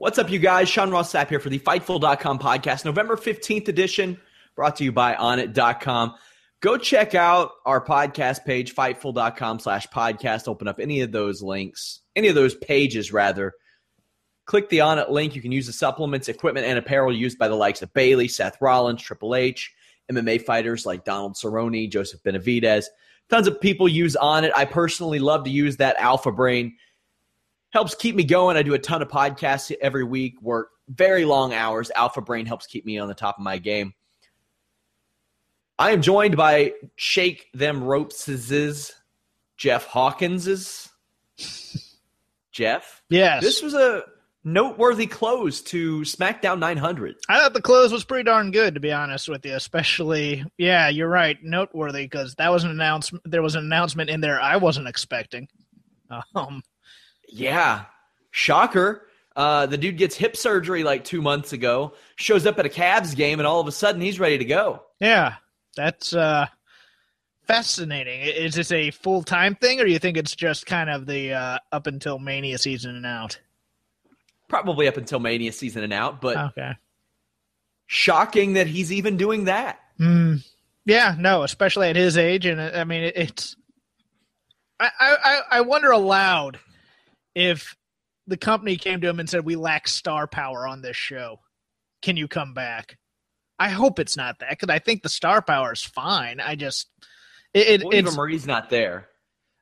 What's up, you guys? Sean Ross Sapp here for the Fightful.com podcast, November 15th edition, brought to you by Onnit.com. Go check out our podcast page, Fightful.com slash podcast. Open up any of those links, any of those pages, rather. Click the Onnit link. You can use the supplements, equipment, and apparel used by the likes of Bayley, Seth Rollins, Triple H, MMA fighters like Donald Cerrone, Joseph Benavidez. Tons of people use Onnit. I personally love to use that Alpha Brain helps keep me going. I do a ton of podcasts every week, work very long hours. Alpha Brain helps keep me on the top of my game. I am joined by Shake Them Ropes' Jeff Hawkins's. Jeff? Yes. This was a noteworthy close to SmackDown 900. I thought the close was pretty darn good, to be honest with you. Especially, yeah, you're right, noteworthy because that was an announcement. There was an announcement in there I wasn't expecting. Um, yeah. Shocker. Uh, the dude gets hip surgery like two months ago, shows up at a Cavs game, and all of a sudden he's ready to go. Yeah. That's uh, fascinating. Is this a full time thing, or do you think it's just kind of the uh, up until Mania season and out? Probably up until Mania season and out, but Okay. shocking that he's even doing that. Mm, yeah, no, especially at his age, and uh, I mean, it's. I, I I wonder aloud if the company came to him and said, "We lack star power on this show. Can you come back?" I hope it's not that because I think the star power is fine. I just it, it William it's Marie's not there.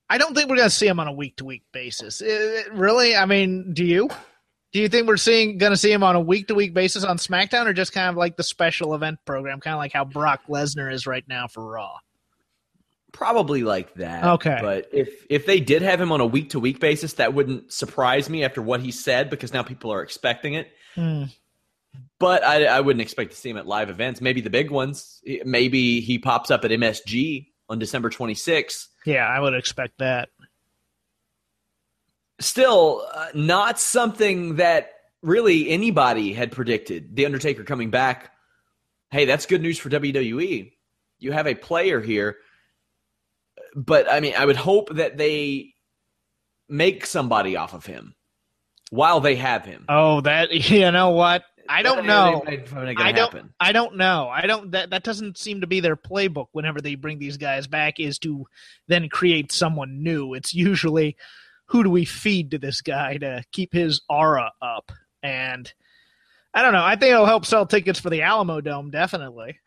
I don't think we're going to see him on a week to week basis. Uh, really? I mean, do you? Do you think we're seeing going to see him on a week to week basis on SmackDown, or just kind of like the special event program, kind of like how Brock Lesnar is right now for Raw? Probably like that. Okay. But if if they did have him on a week to week basis, that wouldn't surprise me after what he said because now people are expecting it. Hmm. But I, I wouldn't expect to see him at live events. Maybe the big ones. Maybe he pops up at MSG on December 26th. Yeah, I would expect that. Still, uh, not something that really anybody had predicted. The Undertaker coming back. Hey, that's good news for WWE. You have a player here. But I mean, I would hope that they make somebody off of him while they have him. Oh, that you know what? I don't know. That ain't probably not gonna I don't. happen. I don't know. I don't. That that doesn't seem to be their playbook. Whenever they bring these guys back, is to then create someone new. It's usually who do we feed to this guy to keep his aura up? And I don't know. I think it'll help sell tickets for the Alamodome. Definitely.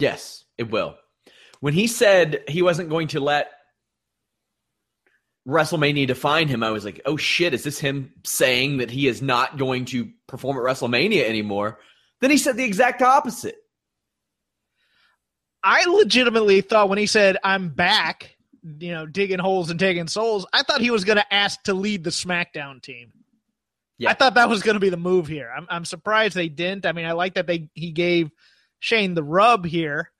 Yes, it will. When he said he wasn't going to let WrestleMania define him, I was like, oh shit, is this him saying that he is not going to perform at WrestleMania anymore? Then he said the exact opposite. I legitimately thought when he said I'm back, you know, digging holes and taking souls, I thought he was going to ask to lead the SmackDown team. Yeah. I thought that was going to be the move here. I'm I'm surprised they didn't. I mean, I like that they he gave Shane the rub here.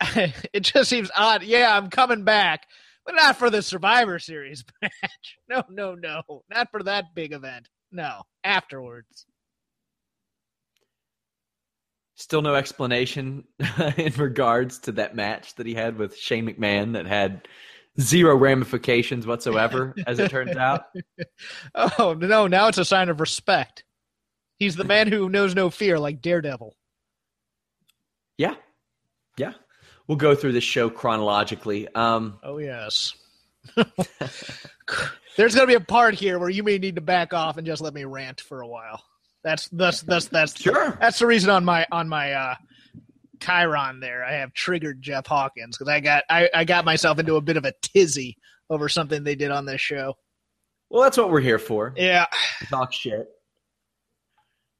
it just seems odd. Yeah, I'm coming back. but not for the Survivor Series match. No, no, no, not for that big event. No, afterwards. Still no explanation in regards to that match that he had with Shane McMahon that had zero ramifications whatsoever, as it turns out. oh no! Now it's a sign of respect. He's the man who knows no fear, like Daredevil. Yeah, yeah. We'll go through this show chronologically. Um, oh yes. There's going to be a part here where you may need to back off and just let me rant for a while. That's that's that's that's sure. That's the reason on my on my uh, Chiron there. I have triggered Jeff Hawkins because I got I, I got myself into a bit of a tizzy over something they did on this show. Well, that's what we're here for. Yeah. Talk shit.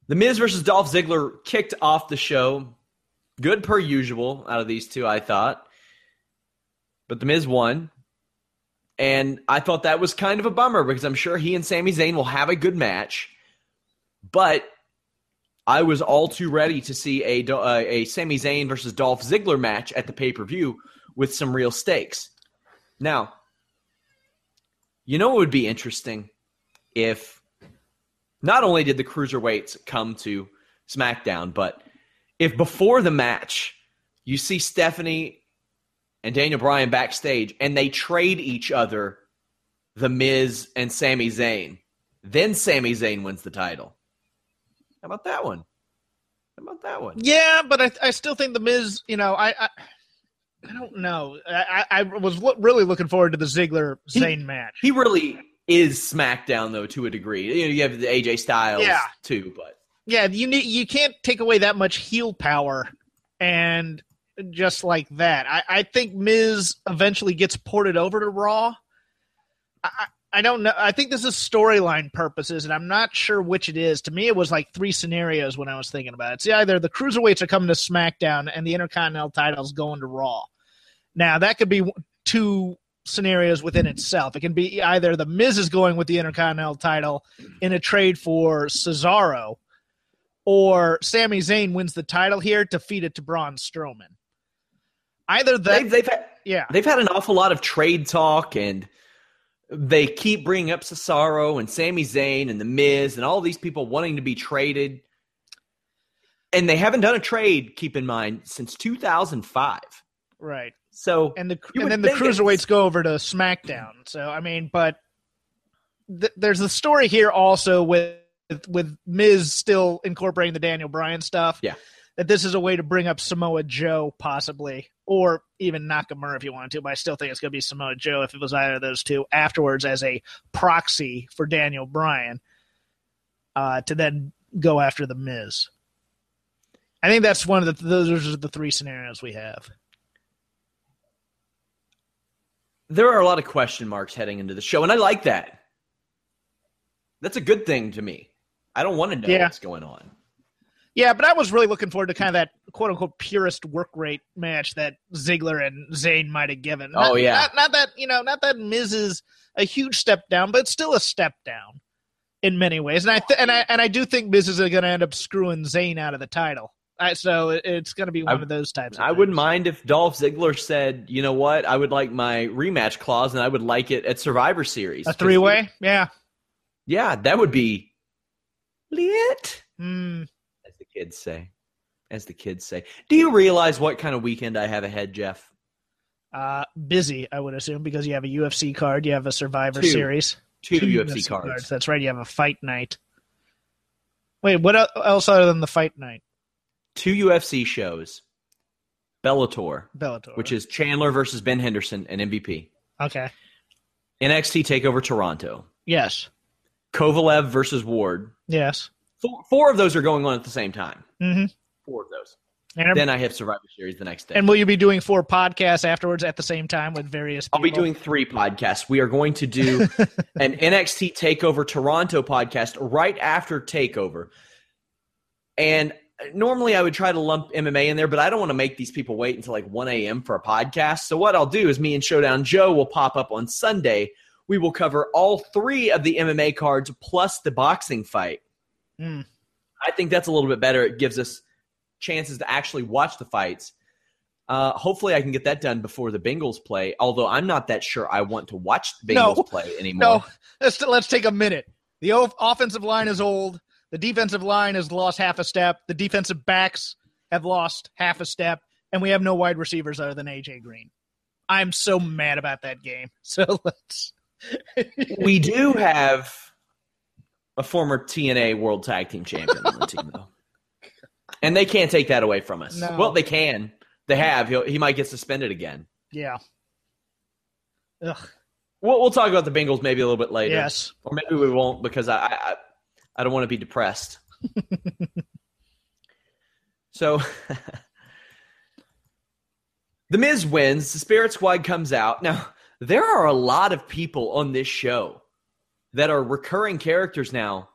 The Miz versus Dolph Ziggler kicked off the show. Good per usual out of these two, I thought. But The Miz won. And I thought that was kind of a bummer because I'm sure he and Sami Zayn will have a good match. But I was all too ready to see a uh, a Sami Zayn versus Dolph Ziggler match at the pay per view with some real stakes. Now, you know it would be interesting if not only did the cruiserweights come to SmackDown, but if before the match you see Stephanie and Daniel Bryan backstage and they trade each other the Miz and Sami Zayn, then Sami Zayn wins the title. How about that one? How about that one? Yeah, but I, I still think the Miz. You know, I I, I don't know. I, I was lo- really looking forward to the Ziggler Zayn match. He really is SmackDown though to a degree. You know, you have the AJ Styles yeah. too, but yeah, you need you can't take away that much heel power and just like that. I, I think Miz eventually gets ported over to Raw. I, I don't know. I think this is storyline purposes, and I'm not sure which it is. To me, it was like three scenarios when I was thinking about it. It's either the cruiserweights are coming to SmackDown and the Intercontinental title's going to Raw. Now, that could be two scenarios within itself. It can be either the Miz is going with the Intercontinental title in a trade for Cesaro, or Sami Zayn wins the title here to feed it to Braun Strowman. Either that, they've, they've had, yeah, they've had an awful lot of trade talk and – they keep bringing up Cesaro and Sami Zayn and The Miz and all these people wanting to be traded. And they haven't done a trade, keep in mind, since 2005. Right. So and the and then the cruiserweights go over to SmackDown. So I mean, but th- there's a story here also with with Miz still incorporating the Daniel Bryan stuff. Yeah. That this is a way to bring up Samoa Joe possibly or even Nakamura if you wanted to, but I still think it's going to be Samoa Joe if it was either of those two afterwards as a proxy for Daniel Bryan uh, to then go after the Miz. I think that's one of the those are the three scenarios we have. There are a lot of question marks heading into the show, and I like that. That's a good thing to me. I don't want to know yeah. what's going on. Yeah, but I was really looking forward to kind of that quote unquote purest work rate match that Ziggler and Zayn might have given. Oh, not, oh yeah, not, not, that you know, not that Miz is a huge step down, but still a step down in many ways. And I th- and I and I do think Miz is uh, going to end up screwing Zayn out of the title. I, so it's going to be one I, of those types. Of I things. wouldn't mind if Dolph Ziggler said, "You know what? I would like my rematch clause, and I would like it at Survivor Series, a three way." Yeah, yeah, that would be lit. the kids say. As the kids say. Do you realize what kind of weekend I have ahead, Jeff? Uh, busy, I would assume, because you have a UFC card, you have a Survivor Two. Series, two, two UFC, UFC cards. cards. That's right. You have a fight night. Wait, what else other than the fight night? Two UFC shows. Bellator. Bellator. Which is Chandler versus Ben Henderson and MVP. Okay. NXT Takeover Toronto. Yes. Kovalev versus Ward. Yes. Four, four of those are going on at the same time. Mm-hmm. Four of those. And then I have Survivor Series the next day. And will you be doing four podcasts afterwards at the same time with various people? I'll be doing three podcasts. We are going to do an NXT TakeOver Toronto podcast right after TakeOver. And normally I would try to lump MMA in there, but I don't want to make these people wait until like 1 a.m. for a podcast. So what I'll do is me and Showdown Joe will pop up on Sunday. We will cover all three of the MMA cards plus the boxing fight. Mm. I think that's a little bit better. It gives us chances to actually watch the fights. Uh, hopefully, I can get that done before the Bengals play. Although I'm not that sure I want to watch the Bengals No. play anymore. No, let's let's take a minute. The o- offensive line is old. The defensive line has lost half a step. The defensive backs have lost half a step, and we have no wide receivers other than AJ Green. I'm so mad about that game. So let's. We do have a former TNA World Tag Team Champion on the team, though, and they can't take that away from us. No. Well, they can. They have. He'll, he might get suspended again. Yeah. Ugh. We'll, we'll talk about the Bengals maybe a little bit later. Yes. or maybe we won't because I I, I don't want to be depressed. so the Miz wins. The Spirit Squad comes out. Now there are a lot of people on this show that are recurring characters now,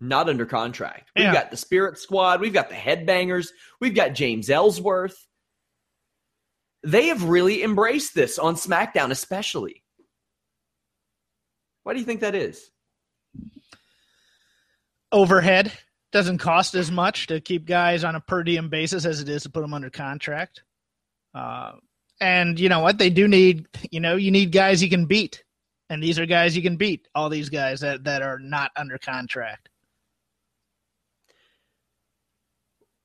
not under contract. We've Yeah. got the Spirit Squad. We've got the Headbangers. We've got James Ellsworth. They have really embraced this on SmackDown, especially. Why do you think that is? Overhead doesn't cost as much to keep guys on a per diem basis as it is to put them under contract. Uh, and you know what? They do need, you know, you need guys you can beat. And these are guys you can beat. All these guys that, that are not under contract.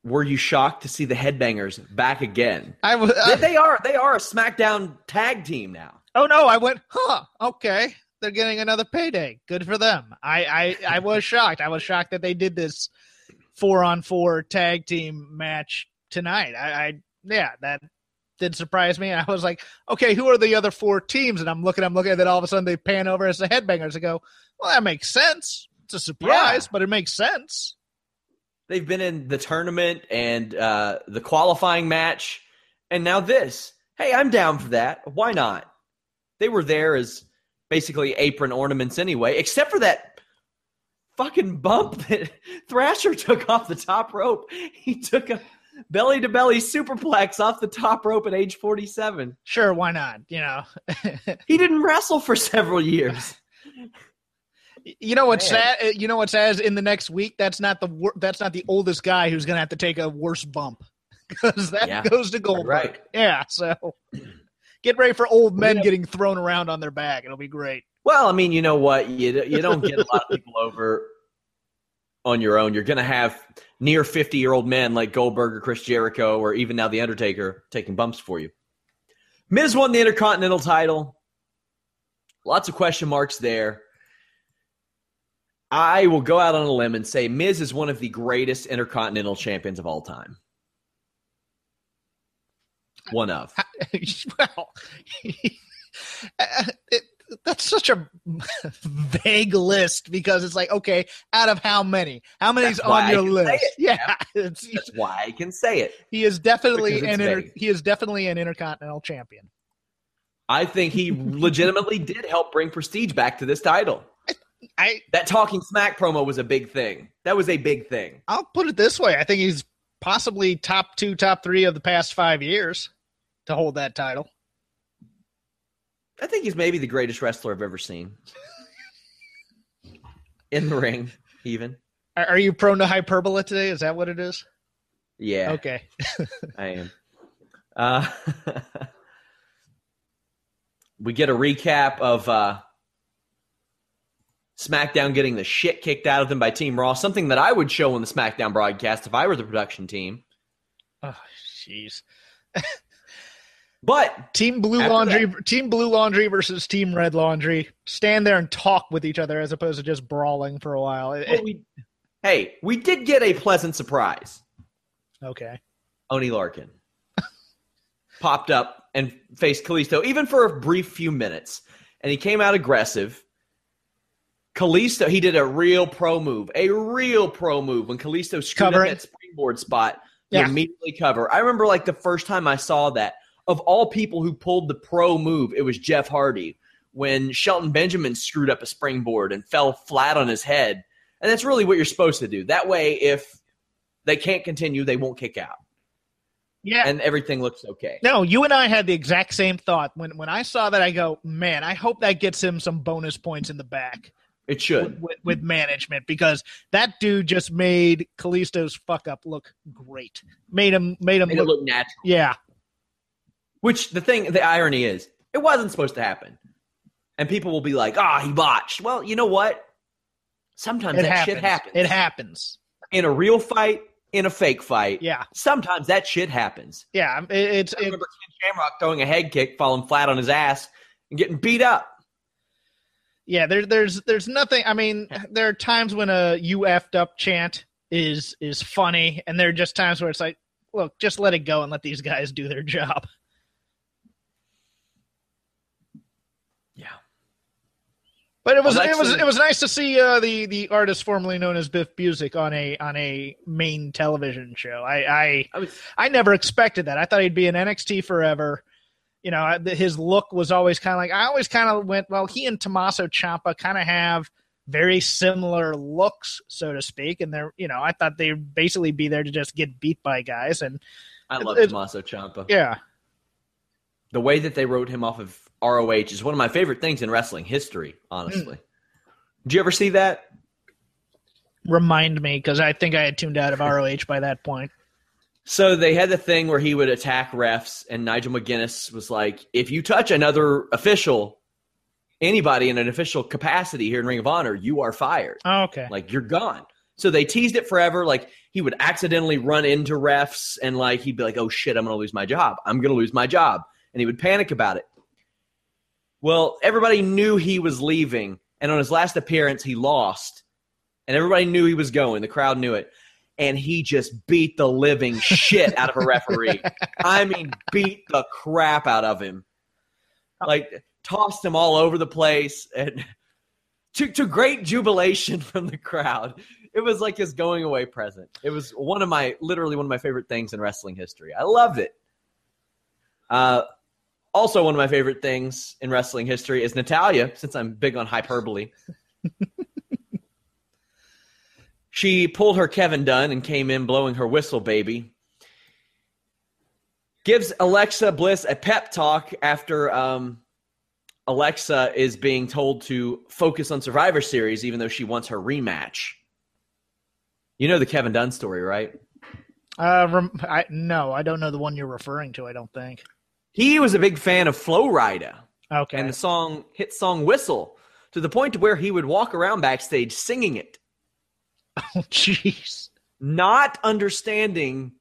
Were you shocked to see the Headbangers back again? I was. Uh, they, they are they are a SmackDown tag team now. oh no! I went. Huh? Okay, they're getting another payday. Good for them. I I, I was shocked. I was shocked that they did this four on four tag team match tonight. I, I yeah, that did surprise me. And I was like, okay, who are the other four teams? And I'm looking, I'm looking, and then all of a sudden they pan over as the headbangers. I go, well, that makes sense. It's a surprise, Yeah. but it makes sense. They've been in the tournament and uh, the qualifying match, and now this. Hey, I'm down for that. Why not? They were there as basically apron ornaments anyway, except for that fucking bump that Thrasher took off the top rope. He took a belly to belly superplex off the top rope at age 47. Sure, why not? You know, He didn't wrestle for several years. you know what's Man. sad? You know what's sad in the next week. That's not the wor- that's not the oldest guy who's going to have to take a worse bump because that Yeah, goes to Goldberg. right. Yeah, so get ready for old men getting thrown around on their back. It'll be great. Well, I mean, you know what? You you don't get a lot of people over on your own. You're going to have near 50 year old men like Goldberg or Chris Jericho or even now The Undertaker taking bumps for you. Miz won the Intercontinental title. Lots of question marks there. I will go out on a limb and say Miz is one of the greatest Intercontinental champions of all time. One of. well, it, that's such a vague list because it's like, okay, out of how many? How many's That's on your list? it. Yeah, it's, That's why I can say it. he is definitely an inter, he is definitely an intercontinental champion. I think he legitimately did help bring prestige back to this title. I That talking smack promo was a big thing. That was a big thing. I'll put it this way: I think he's possibly top two, top three of the past five years to hold that title. I think he's maybe the greatest wrestler I've ever seen. In the ring, even. Are, you prone to hyperbole today? Is that what it is? Yeah, Okay. I am. Uh, we get a recap of uh, SmackDown getting the shit kicked out of them by Team Raw, something that I would show on the SmackDown broadcast if I were the production team. Oh, jeez. But Team Blue Laundry, Team Blue Laundry versus Team Red Laundry. Stand there and talk with each other as opposed to just brawling for a while. Well, we, hey, we did get a pleasant surprise. okay. Oney Lorcan popped up and faced Kalisto, even for a brief few minutes. And he came out aggressive. Kalisto, he did a real pro move, a real pro move when Kalisto screwed up that springboard spot. Yeah. immediately cover. I remember like the first time I saw that. Of all people who pulled the pro move, it was Jeff Hardy when Shelton Benjamin screwed up a springboard and fell flat on his head. And that's really what you're supposed to do. That way, if they can't continue, they won't kick out Yeah. and everything looks okay. no, you and I had the exact same thought when when I saw that. I go, man, I hope that gets him some bonus points in the back It should. with, with management because that dude just made Kalisto's fuck up look great. Made him made him Made look, look natural. yeah. Which the thing, the irony is, it wasn't supposed to happen. And people will be like, ah, he botched. Well, you know what? Sometimes It that happens. shit happens. It happens. In a real fight, in a fake fight. Yeah. Sometimes that shit happens. Yeah. It, it's I it, remember Ken Shamrock throwing a head kick, falling flat on his ass, and getting beat up. yeah. There, there's there's nothing. I mean, there are times when a "you effed up" chant is is funny, and there are just times where it's like, look, just let it go and let these guys do their job. But it was Well, it was it was nice to see uh, the the artist formerly known as Biff Busick on a on a main television show. I I I was I never expected that. I thought he'd be in NXT forever. You know, his look was always kind of like I always kind of went. Well, he and Tommaso Ciampa kind of have very similar looks, so to speak, and they're you know I thought they'd basically be there to just get beat by guys, and I love It's- Tommaso Ciampa. yeah, The way that they wrote him off of ROH is one of my favorite things in wrestling history, honestly. Hmm. Did you ever see that? remind me because I think I had tuned out of ROH by that point. So they had the thing where he would attack refs, and Nigel McGuinness was like, if you touch another official, anybody in an official capacity here in Ring of Honor, you are fired. Oh, okay, Like, you're gone. So they teased it forever. Like, he would accidentally run into refs, and like, he'd be like, oh shit, I'm going to lose my job. I'm going to lose my job. And he would panic about it. Well, everybody knew he was leaving, and on his last appearance, he lost, and everybody knew he was going. The crowd knew it. And he just beat the living shit out of a referee. I mean, beat the crap out of him. Like, tossed him all over the place. And to, to great jubilation from the crowd. It was like his going away present. It was one of my, literally one of my favorite things in wrestling history. I loved it. Uh, also, one of my favorite things in wrestling history is Natalya, since I'm big on hyperbole. she pulled her Kevin Dunn and came in blowing her whistle, baby. Gives Alexa Bliss a pep talk after um, Alexa is being told to focus on Survivor Series, even though she wants her rematch. You know the Kevin Dunn story, right? uh, rem- I, no, I don't know the one you're referring to. I don't think. He was a big fan of Flo Rida Okay, and the song hit song Whistle to the point to where he would walk around backstage singing it, oh, jeez. not understanding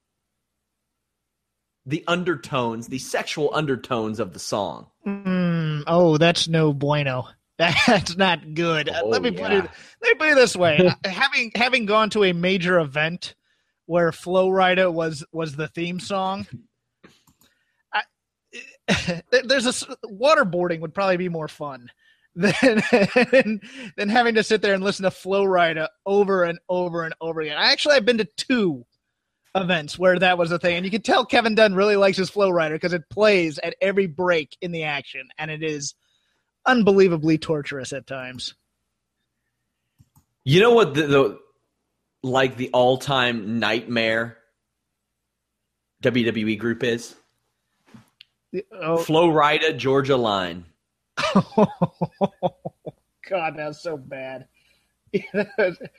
the undertones, the sexual undertones of the song. Mm, oh, that's no bueno. That's not good. Uh, Oh, let me put it. Let me put it this way: Uh, having having gone to a major event where Flo Rida was was the theme song, there's a waterboarding would probably be more fun than than, than having to sit there and listen to Flo Rida over and over and over again. I actually I've been to two events where that was a thing, and you can tell Kevin Dunn really likes his Flo Rida because it plays at every break in the action, and it is unbelievably torturous at times. You know what the, the like the all time nightmare WWE group is? Oh, Flo Rida, Georgia Line. God, that's so bad.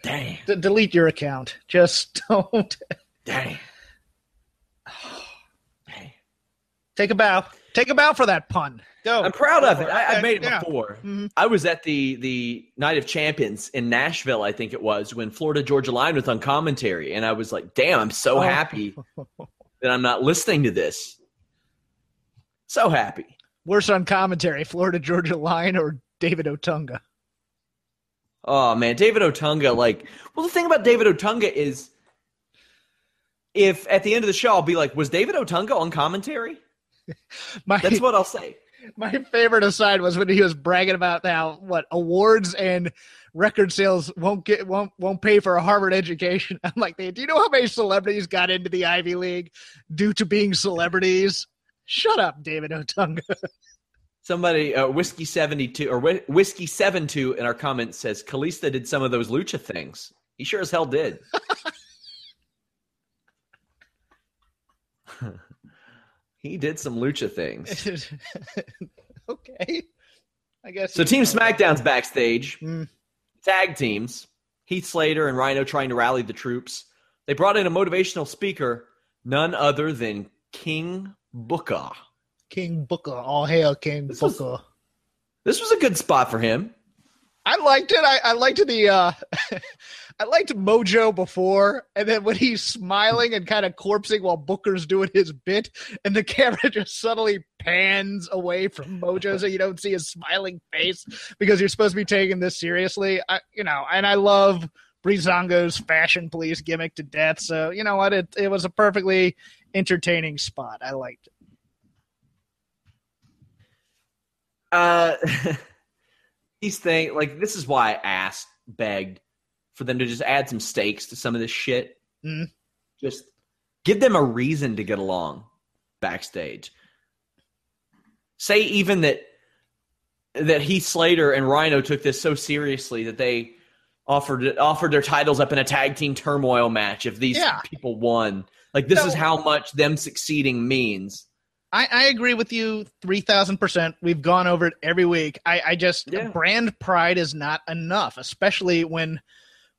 Dang, D- delete your account. Just don't dang, dang. take a bow. Take a bow for that pun. Go. I'm proud of it. I, I've made it Yeah. before. Mhm. I was at the the Night of Champions in Nashville, I think it was, when Florida Georgia Line was on commentary, and I was like, "Damn, I'm so Oh. happy that I'm not listening to this." So happy. Worse on commentary: Florida Georgia Line or David Otunga. Oh man, David Otunga. Like, well, the thing about David Otunga is, if at the end of the show I'll be like, "Was David Otunga on commentary?" My That's what I'll say. my favorite aside was when he was bragging about how what awards and record sales won't get won't won't pay for a Harvard education. I'm like, do you know how many celebrities got into the Ivy League due to being celebrities? Shut up, David Otunga. Somebody, uh, whiskey seventy two or Whi- whiskey seven two in our comments says Kalisto did some of those lucha things. He sure as hell did. he did some lucha things. okay, I guess. So Team SmackDown's backstage. Mm. Tag teams. Heath Slater and Rhino trying to rally the troops. They brought in a motivational speaker, none other than King Booker. King Booker. All hail King This Booker. was- This was a good spot for him. I liked it. I, I liked the uh I liked Mojo before, and then when he's smiling and kind of corpsing while Booker's doing his bit, and the camera just suddenly pans away from Mojo so you don't see his smiling face because you're supposed to be taking this seriously. I you know, and I love Breezango's fashion police gimmick to death. So you know what? It it was a perfectly entertaining spot. I liked it. Uh, these things like this is why I asked, begged for them to just add some stakes to some of this shit. Mhm. Just give them a reason to get along backstage. Say even that that Heath Slater and Rhino took this so seriously that they offered offered their titles up in a tag team turmoil match if these Yeah. people won. Like this is how much them succeeding means. I, I agree with you three thousand percent. We've gone over it every week. I, I just Yeah. brand pride is not enough, especially when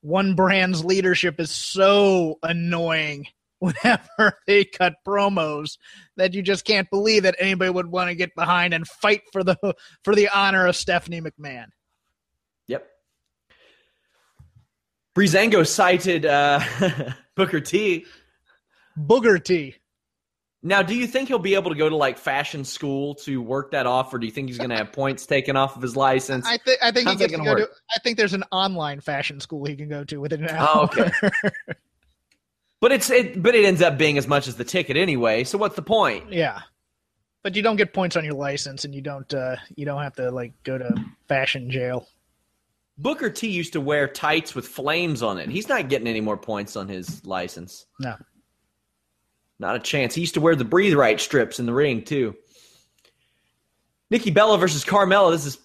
one brand's leadership is so annoying whenever they cut promos that you just can't believe that anybody would want to get behind and fight for the for the honor of Stephanie McMahon. Yep. Breezango cited uh, Booker T. Booger T. Now, do you think he'll be able to go to like fashion school to work that off, or do you think he's going to have points taken off of his license? I think I think he How's that gets to gonna go to. work? I think there's an online fashion school he can go to within an hour. Oh, okay. but it's it, but it ends up being as much as the ticket anyway. So what's the point? Yeah. But you don't get points on your license and you don't uh you don't have to like go to fashion jail. Booker T used to wear tights with flames on it. He's not getting any more points on his license. No. Not a chance. He used to wear the breathe right strips in the ring too. Nikki Bella versus Carmella. This is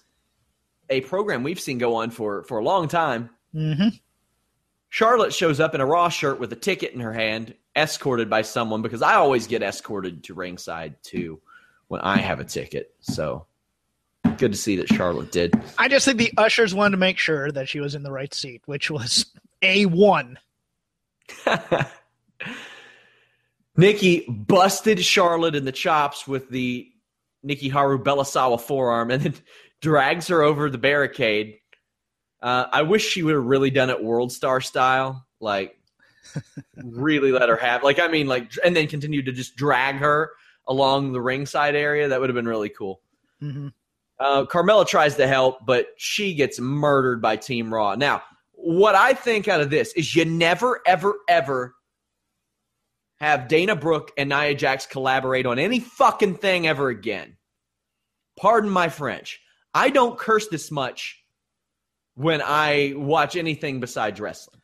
a program we've seen go on for for a long time. Mm-hmm. Charlotte shows up in a Raw shirt with a ticket in her hand, escorted by someone because I always get escorted to ringside too when I have a ticket. So good to see that Charlotte did. I just think the ushers wanted to make sure that she was in the right seat, which was A one. Nikki busted Charlotte in the chops with the Nikki Haru Bellasawa forearm and then drags her over the barricade. Uh, I wish she would have really done it World Star style, like really let her have, like I mean, like, and then continue to just drag her along the ringside area. That would have been really cool. Mm-hmm. Uh, Carmella tries to help, but she gets murdered by Team Raw. Now, what I think out of this is you never, ever, ever have Dana Brooke and Nia Jax collaborate on any fucking thing ever again. Pardon my French. I don't curse this much when I watch anything besides wrestling.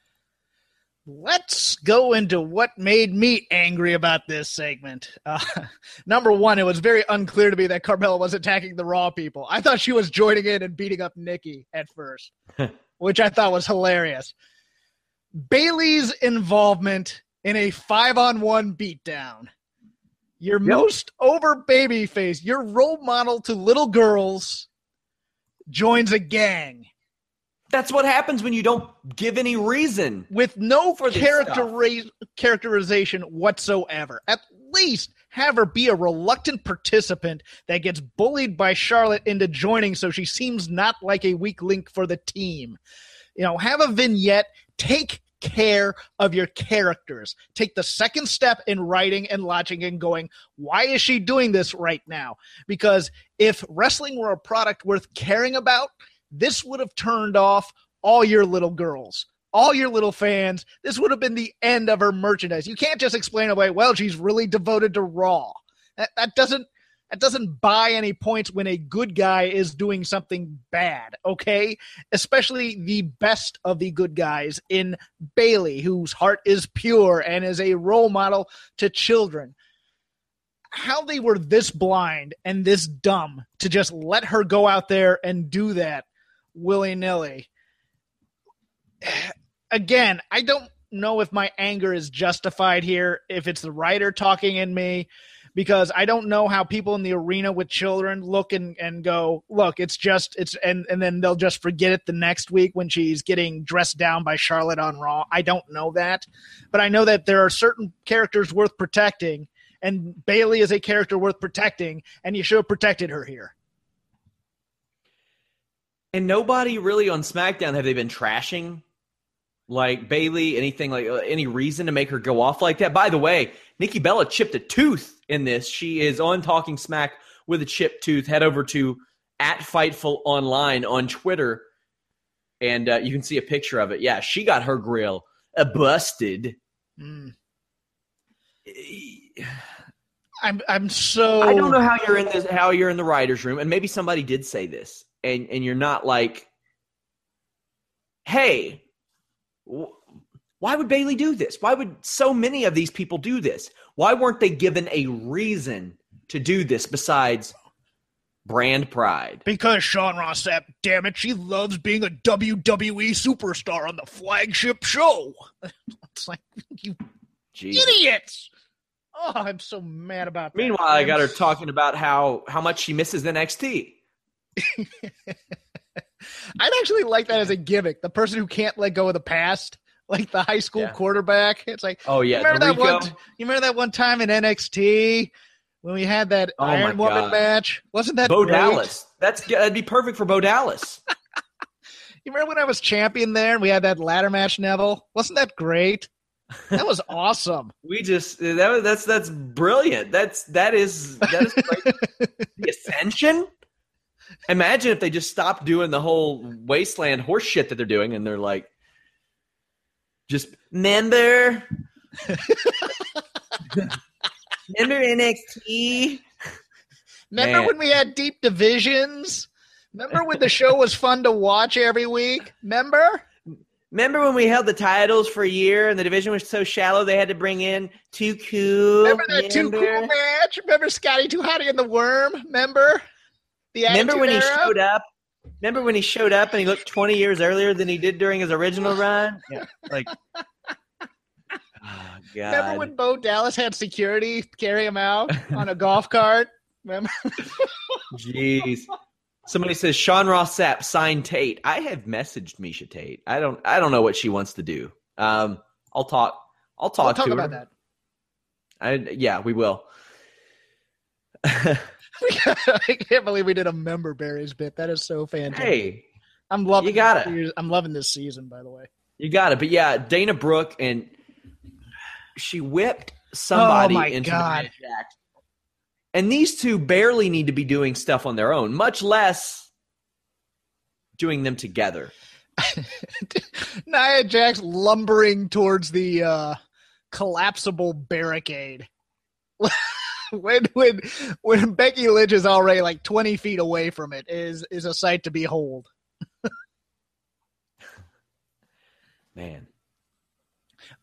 Let's go into what made me angry about this segment. Uh, number one, it was very unclear to me that Carmella was attacking the Raw people. I thought she was joining in and beating up Nikki at first, which I thought was hilarious. Bayley's involvement in a five on one beatdown. Your most over baby face, your role model to little girls, joins a gang That's what happens when you don't give any reason. with no For characteri- characterization whatsoever. At least have her be a reluctant participant that gets bullied by Charlotte into joining so she seems not like a weak link for the team. You know, have a vignette, take care of your characters. Take the second step in writing and logic and going, why is she doing this right now? Because if wrestling were a product worth caring about, this would have turned off all your little girls, all your little fans. This would have been the end of her merchandise. You can't just explain away, well, she's really devoted to Raw. That, that doesn't that doesn't buy any points when a good guy is doing something bad, okay? Especially the best of the good guys in Bayley, whose heart is pure and is a role model to children. How they were this blind and this dumb to just let her go out there and do that willy nilly. Again, I don't know if my anger is justified here, if it's the writer talking in me, because I don't know how people in the arena with children look and, and go, look, it's just it's and, and then they'll just forget it the next week when she's getting dressed down by Charlotte on Raw. I don't know that. But I know that there are certain characters worth protecting, and Bayley is a character worth protecting, and you should have protected her here. And nobody really on SmackDown have they been trashing like Bayley, anything like uh, any reason to make her go off like that. By the way, Nikki Bella chipped a tooth in this. She is on Talking Smack with a chipped tooth. Head over to at Fightful Online on Twitter, and uh, you can see a picture of it. Yeah, she got her grill uh, busted. Mm. I'm I'm so I don't know how you're in this how you're in the writers room, and maybe somebody did say this, and and you're not like, hey, why would Bayley do this? Why would so many of these people do this? Why weren't they given a reason to do this besides brand pride? Because Sean Ross Sapp, damn it, she loves being a WWE superstar on the flagship show. it's like you Jesus. idiots. Oh, I'm so mad about that. Meanwhile, I got her talking about how how much she misses NXT. I'd actually like that as a gimmick. The person who can't let go of the past, like the high school yeah. quarterback. It's like, oh yeah, you remember that one? You remember that one time in NXT when we had that oh Iron Woman God. match? Wasn't that Bo great? Dallas? That's that'd be perfect for Bo Dallas. you remember when I was champion there and we had that ladder match, Neville? Wasn't that great? That was awesome. we just that was that's that's brilliant. That's that is that is the ascension. Imagine if they just stopped doing the whole wasteland horse shit that they're doing, and they're like, just member, member NXT. Remember Man. when we had deep divisions? Remember when the show was fun to watch every week? Remember? Remember when we held the titles for a year and the division was so shallow they had to bring in Too Cool? Remember that Too Cool match? Remember Scotty Too Hotty and the Worm? Remember? The remember when era? he showed up? Remember when he showed up and he looked 20 years earlier than he did during his original run? Yeah, like. Oh, God. Remember when Bo Dallas had security carry him out on a golf cart? Remember? Jeez. Somebody says Sean Ross Sapp signed Tate. I have messaged Miesha Tate. I don't. I don't know what she wants to do. Um, I'll talk. I'll talk, we'll talk to about her. that. I, yeah, we will. I can't believe we did a member berries bit. That is so fantastic. Hey, I'm loving. You got it. I'm loving this season, by the way. You got it. But yeah, Dana Brooke and she whipped somebody oh into God. the jack. And these two barely need to be doing stuff on their own, much less doing them together. Nia Jax lumbering towards the uh, collapsible barricade. when when when Becky Lynch is already like twenty feet away from it is is a sight to behold. Man.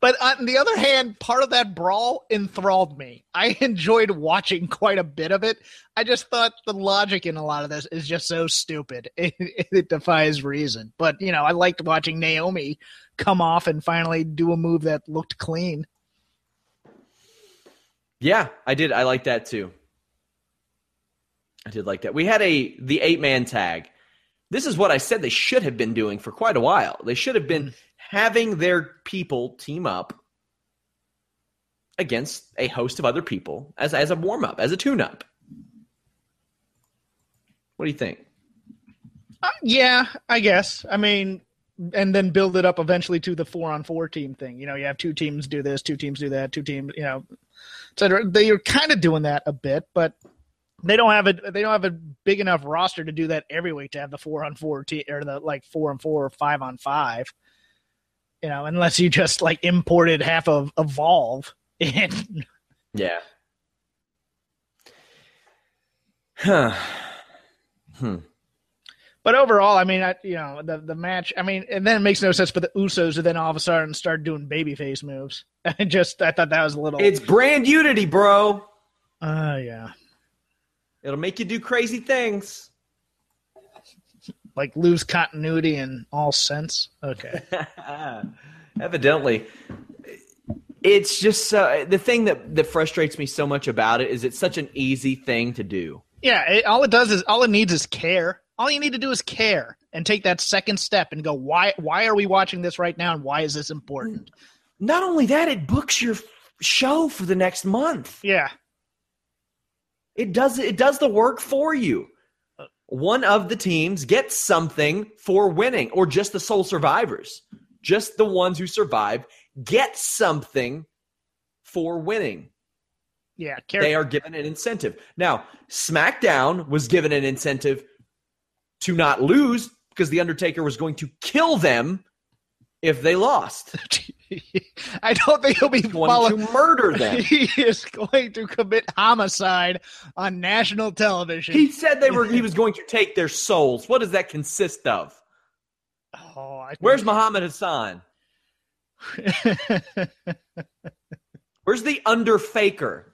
But on the other hand, part of that brawl enthralled me. I enjoyed watching quite a bit of it. I just thought the logic in a lot of this is just so stupid. It, it defies reason. But, you know, I liked watching Naomi come off and finally do a move that looked clean. Yeah, I did. I like that too. I did like that. We had a the eight man tag. This is what I said they should have been doing for quite a while. They should have been having their people team up against a host of other people as as a warm up, as a tune up. What do you think? Uh, yeah, I guess. I mean, and then build it up eventually to the four on four team thing. You know, you have two teams do this, two teams do that, two teams, you know, etc. They are kind of doing that a bit, but they don't have a they don't have a big enough roster to do that every week to have the four on four team or the like four on four or five on five. You know, unless you just like imported half of Evolve in. Yeah. Huh. Hmm. But overall, I mean, I, you know, the the match. I mean, and then it makes no sense for the Usos to then all of a sudden start doing babyface moves. I just I thought that was a little. It's brand unity, bro. Uh yeah. It'll make you do crazy things. Like lose continuity in all sense. Okay. Evidently, it's just uh, the thing that that frustrates me so much about it is it's such an easy thing to do. Yeah, it, all it does is all it needs is care. All you need to do is care and take that second step and go, why why are we watching this right now and why is this important? Not only that, it books your show for the next month. Yeah. It does it does the work for you. One of the teams gets something for winning, or just the sole survivors, just the ones who survive get something for winning. Yeah, they are given an incentive. Now, SmackDown was given an incentive to not lose because the Undertaker was going to kill them if they lost. I don't think he'll be going follow- to murder them. He is going to commit homicide on national television. He said they were. he was going to take their souls. What does that consist of? Oh, think- where's Muhammad Hassan? Where's the under underfaker?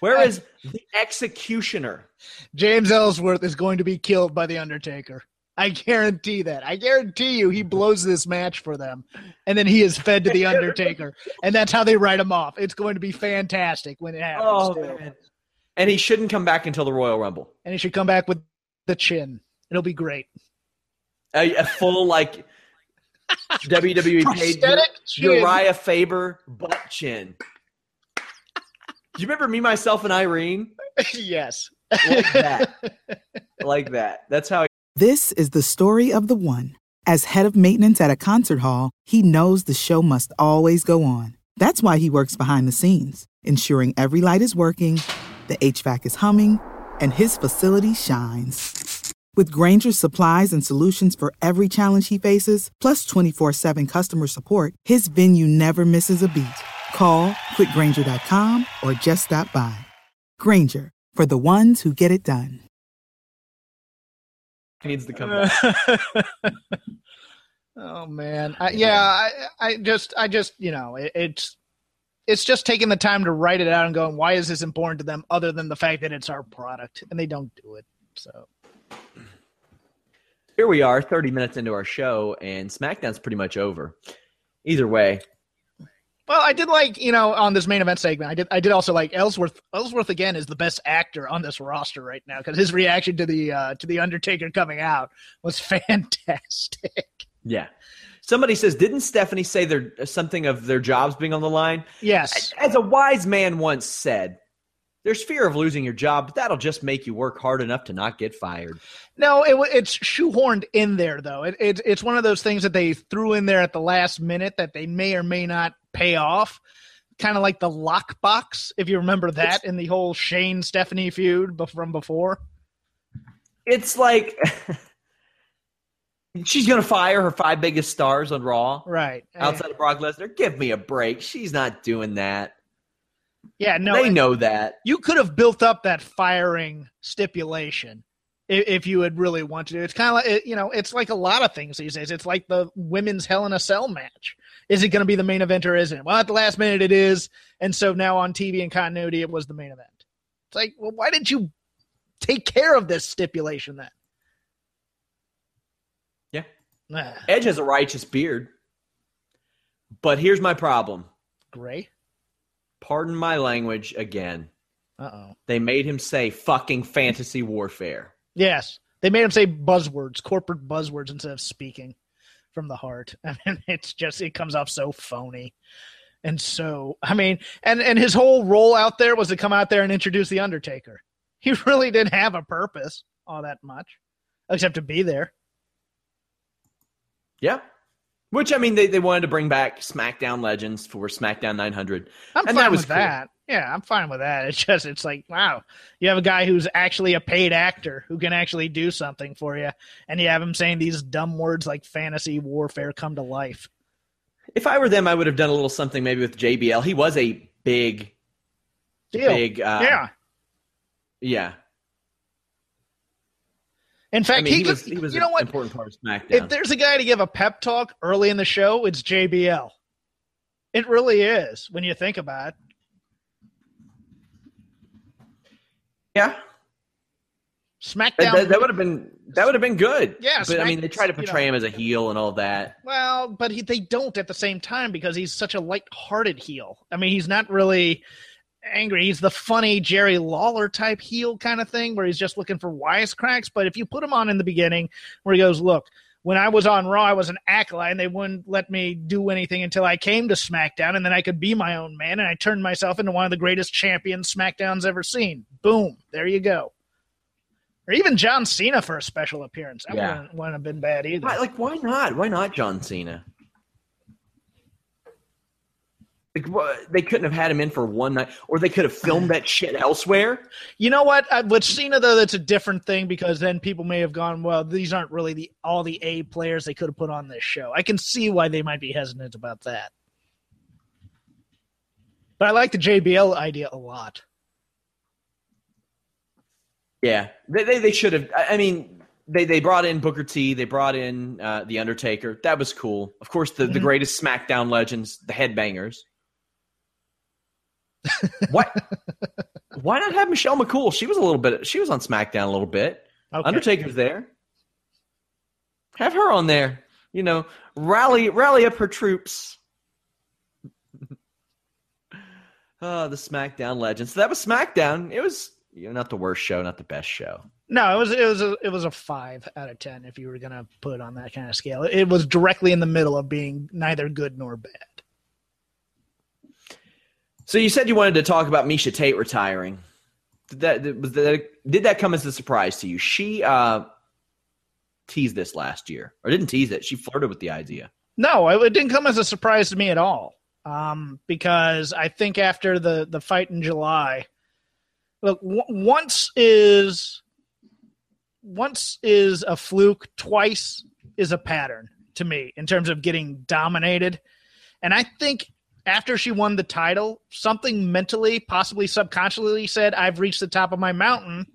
Where is the executioner? James Ellsworth is going to be killed by the Undertaker. I guarantee that. I guarantee you he blows this match for them. And then he is fed to the Undertaker. and that's how they write him off. It's going to be fantastic when it happens. Oh, man. And he shouldn't come back until the Royal Rumble. And he should come back with the chin. It'll be great. A, a full like WWE paid Urijah Faber butt chin. Do you remember me, myself, and Irene? yes. Like that. like that. That's how. This is the story of the one. As head of maintenance at a concert hall, he knows the show must always go on. That's why he works behind the scenes, ensuring every light is working, the HVAC is humming, and his facility shines. With Grainger's supplies and solutions for every challenge he faces, plus 24 7 customer support, his venue never misses a beat. Call click grainger.com or just stop by. Grainger for the ones who get it done needs to come back. oh man, I, yeah, I, I just, I just, you know, it, it's, it's just taking the time to write it out and going, why is this important to them, other than the fact that it's our product, and they don't do it. So here we are, thirty minutes into our show, and SmackDown's pretty much over. Either way, well, I did like you know on this main event segment. I did I did also like Ellsworth. Ellsworth again is the best actor on this roster right now because his reaction to the uh, to the Undertaker coming out was fantastic. Yeah. Somebody says, didn't Stephanie say there something of their jobs being on the line? Yes. As a wise man once said, there's fear of losing your job, but that'll just make you work hard enough to not get fired. No, it, it's shoehorned in there though. It, it, it's one of those things that they threw in there at the last minute that they may or may not pay off. Kind of like the lockbox, if you remember that in the whole Shane Stephanie feud but from before. It's like she's going to fire her five biggest stars on Raw, right? Outside of Brock Lesnar, give me a break. She's not doing that. Yeah, no, they know that. You could have built up that firing stipulation if you would really want to. It's kind of like you know, it's like a lot of things these days. It's like the women's Hell in a Cell match. Is it going to be the main event or isn't it? Well, at the last minute, it is, and so now on TV and continuity, it was the main event. It's like, well, why didn't you take care of this stipulation then? Yeah, Edge has a righteous beard, but here's my problem. Gray. Pardon my language again. Uh oh. They made him say fucking fantasy warfare. Yes. They made him say buzzwords, corporate buzzwords instead of speaking from the heart. I mean, it's just it comes off so phony. And so, I mean, and and his whole role out there was to come out there and introduce the Undertaker. He really didn't have a purpose all that much, except to be there. Yeah, which I mean, they, they wanted to bring back SmackDown Legends for SmackDown 900. I'm and fine that with cool. that. Yeah, I'm fine with that. It's just it's like wow, you have a guy who's actually a paid actor who can actually do something for you, and you have him saying these dumb words like fantasy warfare come to life. If I were them, I would have done a little something maybe with JBL. He was a big, Deal. big, uh, yeah, yeah. In fact, I mean, he, he, was, he was you know what? important part of SmackDown. If there's a guy to give a pep talk early in the show, it's JBL. It really is when you think about it. Yeah. SmackDown. That, that would have been that would have been good. Yeah, but Smack, I mean, they try to portray you know, him as a heel and all that. Well, but he, they don't at the same time because he's such a light-hearted heel. I mean, he's not really angry. He's the funny Jerry Lawler type heel kind of thing where he's just looking for wisecracks. But if you put him on in the beginning where he goes, "Look, when I was on Raw, I was an acolyte, and they wouldn't let me do anything until I came to SmackDown, and then I could be my own man, and I turned myself into one of the greatest champions SmackDown's ever seen. Boom, there you go. Or even John Cena for a special appearance. That yeah. wouldn't, wouldn't have been bad either. Why, like, why not? Why not John Cena? Like, they couldn't have had him in for one night, or they could have filmed that shit elsewhere. You know what? Uh, with Cena, though, that's a different thing because then people may have gone, "Well, these aren't really the all the A players they could have put on this show." I can see why they might be hesitant about that. But I like the JBL idea a lot. Yeah, they they, they should have. I mean, they they brought in Booker T. They brought in uh, the Undertaker. That was cool. Of course, the, mm-hmm. the greatest SmackDown legends, the Headbangers. What? Why not have Michelle McCool? She was a little bit. She was on SmackDown a little bit. Okay. Undertaker's there. Have her on there. You know, rally rally up her troops. oh, the SmackDown legends. So that was SmackDown. It was you know, not the worst show, not the best show. No, it was it was a, it was a five out of ten if you were gonna put on that kind of scale. It was directly in the middle of being neither good nor bad. So you said you wanted to talk about Miesha Tate retiring. Did that, was that did that come as a surprise to you? She uh, teased this last year, or didn't tease it. She flirted with the idea. No, it didn't come as a surprise to me at all. Um, because I think after the the fight in July, look, w- once is once is a fluke, twice is a pattern to me in terms of getting dominated. And I think after she won the title, something mentally, possibly subconsciously said, I've reached the top of my mountain.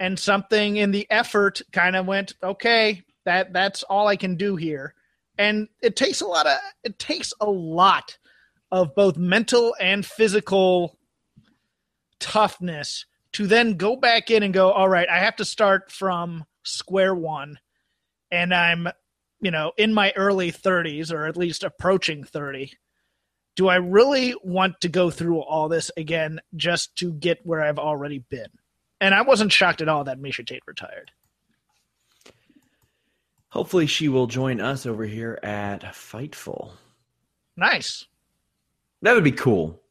And something in the effort kind of went, okay, that that's all I can do here. And it takes a lot of it takes a lot of both mental and physical toughness to then go back in and go, all right, I have to start from square one. And I'm, you know, in my early 30s or at least approaching 30 do I really want to go through all this again just to get where I've already been? And I wasn't shocked at all that Miesha Tate retired. Hopefully, she will join us over here at Fightful. Nice. That would be cool.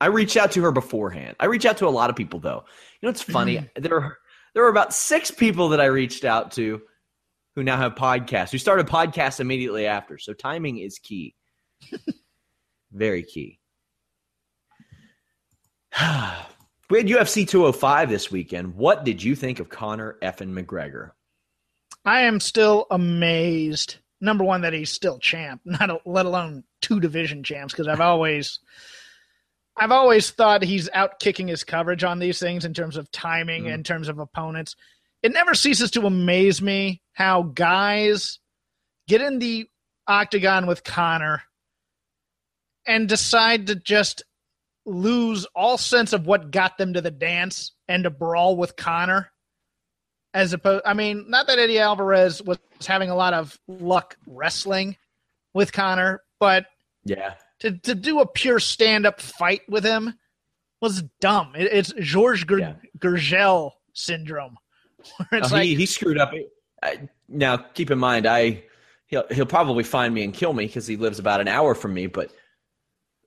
I reached out to her beforehand. I reach out to a lot of people though. You know, it's funny. Mm-hmm. there are there were about six people that I reached out to who now have podcasts. Who started podcasts immediately after. So timing is key. Very key. we had UFC 205 this weekend. What did you think of Conor Effin McGregor? I am still amazed. Number one, that he's still champ, not a, let alone two division champs. Because I've always, I've always thought he's out kicking his coverage on these things in terms of timing, mm. in terms of opponents. It never ceases to amaze me how guys get in the octagon with Conor and decide to just lose all sense of what got them to the dance and to brawl with Conor. As opposed, I mean, not that Eddie Alvarez was having a lot of luck wrestling with Conor, but yeah, to to do a pure stand up fight with him was dumb. It, it's George Ger- yeah. Gurgel syndrome. It's oh, like, he, he screwed up. I, now, keep in mind, I he'll he'll probably find me and kill me because he lives about an hour from me, but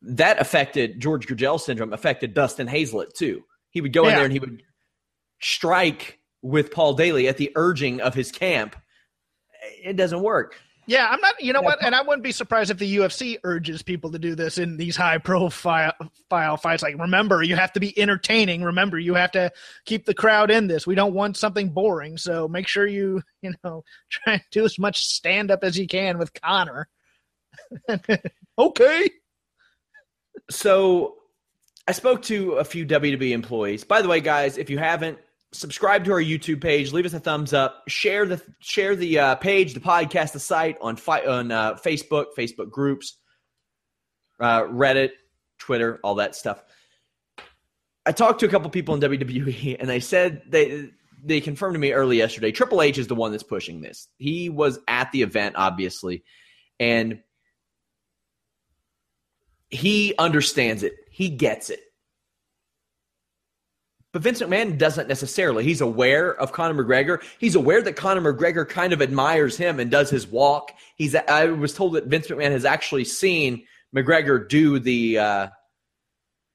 that affected George Gurgel syndrome affected Dustin Hazelett too. He would go yeah. in there and he would strike with Paul Daley at the urging of his camp. It doesn't work. Yeah, I'm not. You know what? And I wouldn't be surprised if the UFC urges people to do this in these high profile file fights. Like, remember, you have to be entertaining. Remember, you have to keep the crowd in this. We don't want something boring. So make sure you, you know, try and do as much stand up as you can with Conor. okay so I spoke to a few WWE employees. By the way, guys, if you haven't, subscribe to our YouTube page, leave us a thumbs up, share the share the uh, page, the podcast, the site on fi- on uh, Facebook, Facebook groups, uh, Reddit, Twitter, all that stuff. I talked to a couple people in WWE, and they said they they confirmed to me early yesterday. Triple H is the one that's pushing this. He was at the event, obviously, and he understands it. He gets it. But Vince McMahon doesn't necessarily. He's aware of Conor McGregor. He's aware that Conor McGregor kind of admires him and does his walk. He's. I was told that Vince McMahon has actually seen McGregor do the uh,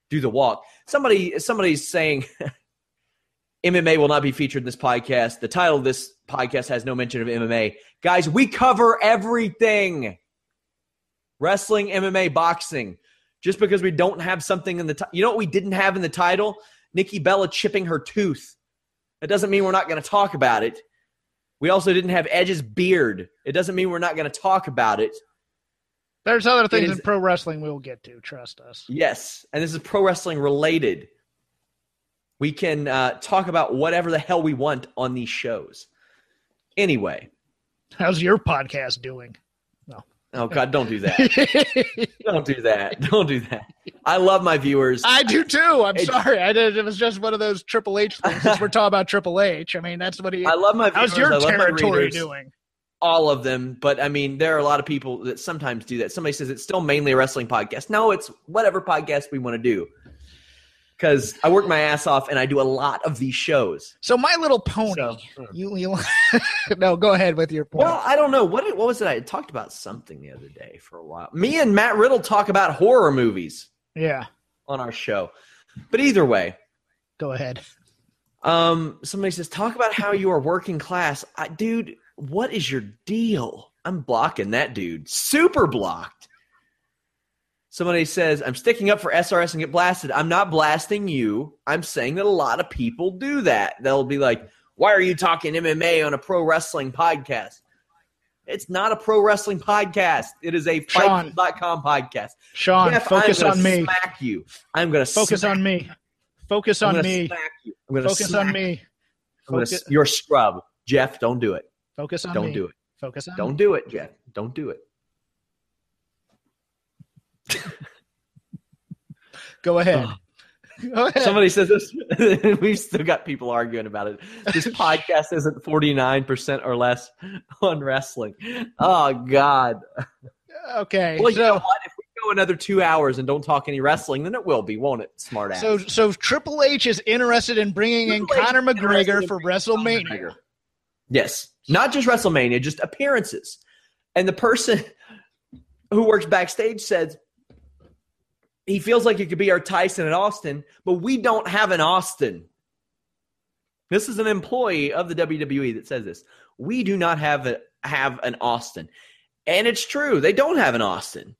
do the walk. Somebody somebody's saying MMA will not be featured in this podcast. The title of this podcast has no mention of MMA. Guys, we cover everything. Wrestling, MMA, boxing. Just because we don't have something in the title. You know what we didn't have in the title? Nikki Bella chipping her tooth. That doesn't mean we're not going to talk about it. We also didn't have Edge's beard. It doesn't mean we're not going to talk about it. There's other things is, in pro wrestling we'll get to. Trust us. Yes, and this is pro wrestling related. We can uh, talk about whatever the hell we want on these shows. Anyway, how's your podcast doing? Oh God, don't do that. don't do that. Don't do that. I love my viewers. I do too. I'm sorry. I did. It was just one of those Triple H things. Since we're talking about Triple H, I mean that's what he. I love my. Viewers. How's your territory doing? all of them, but I mean, there are a lot of people that sometimes do that. Somebody says it's still mainly a wrestling podcast. No, it's whatever podcast we want to do. Because I work my ass off and I do a lot of these shows. So My Little Pony, so, you, you no, go ahead with your point. Well, I don't know what what was it. I talked about something the other day for a while. Me and Matt Riddle talk about horror movies. Yeah, on our show. But either way, go ahead. Um, somebody says talk about how you are working class, I, dude what is your deal? I'm blocking that dude. Super blocked. Somebody says, I'm sticking up for SRS and get blasted. I'm not blasting you. I'm saying that a lot of people do that. They'll be like, why are you talking MMA on a pro wrestling podcast? It's not a pro wrestling podcast. It is a Fightful.com podcast. Sean, Jeff, focus on me. Smack you. I'm going to focus on me. Focus on me. I'm going to focus on me. Focus. You're a scrub. Jeff, don't do it. Focus on me. Don't me. do it. Focus on Don't me. do it, Jeff. Don't do it. Go ahead. Oh. Go ahead. Somebody says this. We've still got people arguing about it. This podcast isn't 49% or less on wrestling. Oh, God. Okay. Well, you know what? If we go another two hours and don't talk any wrestling, then it will be, won't it? Smart ass. So, so Triple H is interested in bringing Triple in H Conor McGregor for WrestleMania. McGregor. Yes. Not just WrestleMania, just appearances. And the person who works backstage says he feels like it could be our Tyson at Austin, but we don't have an Austin. This is an employee of the WWE that says this. We do not have a, have an Austin. And it's true. They don't have an Austin.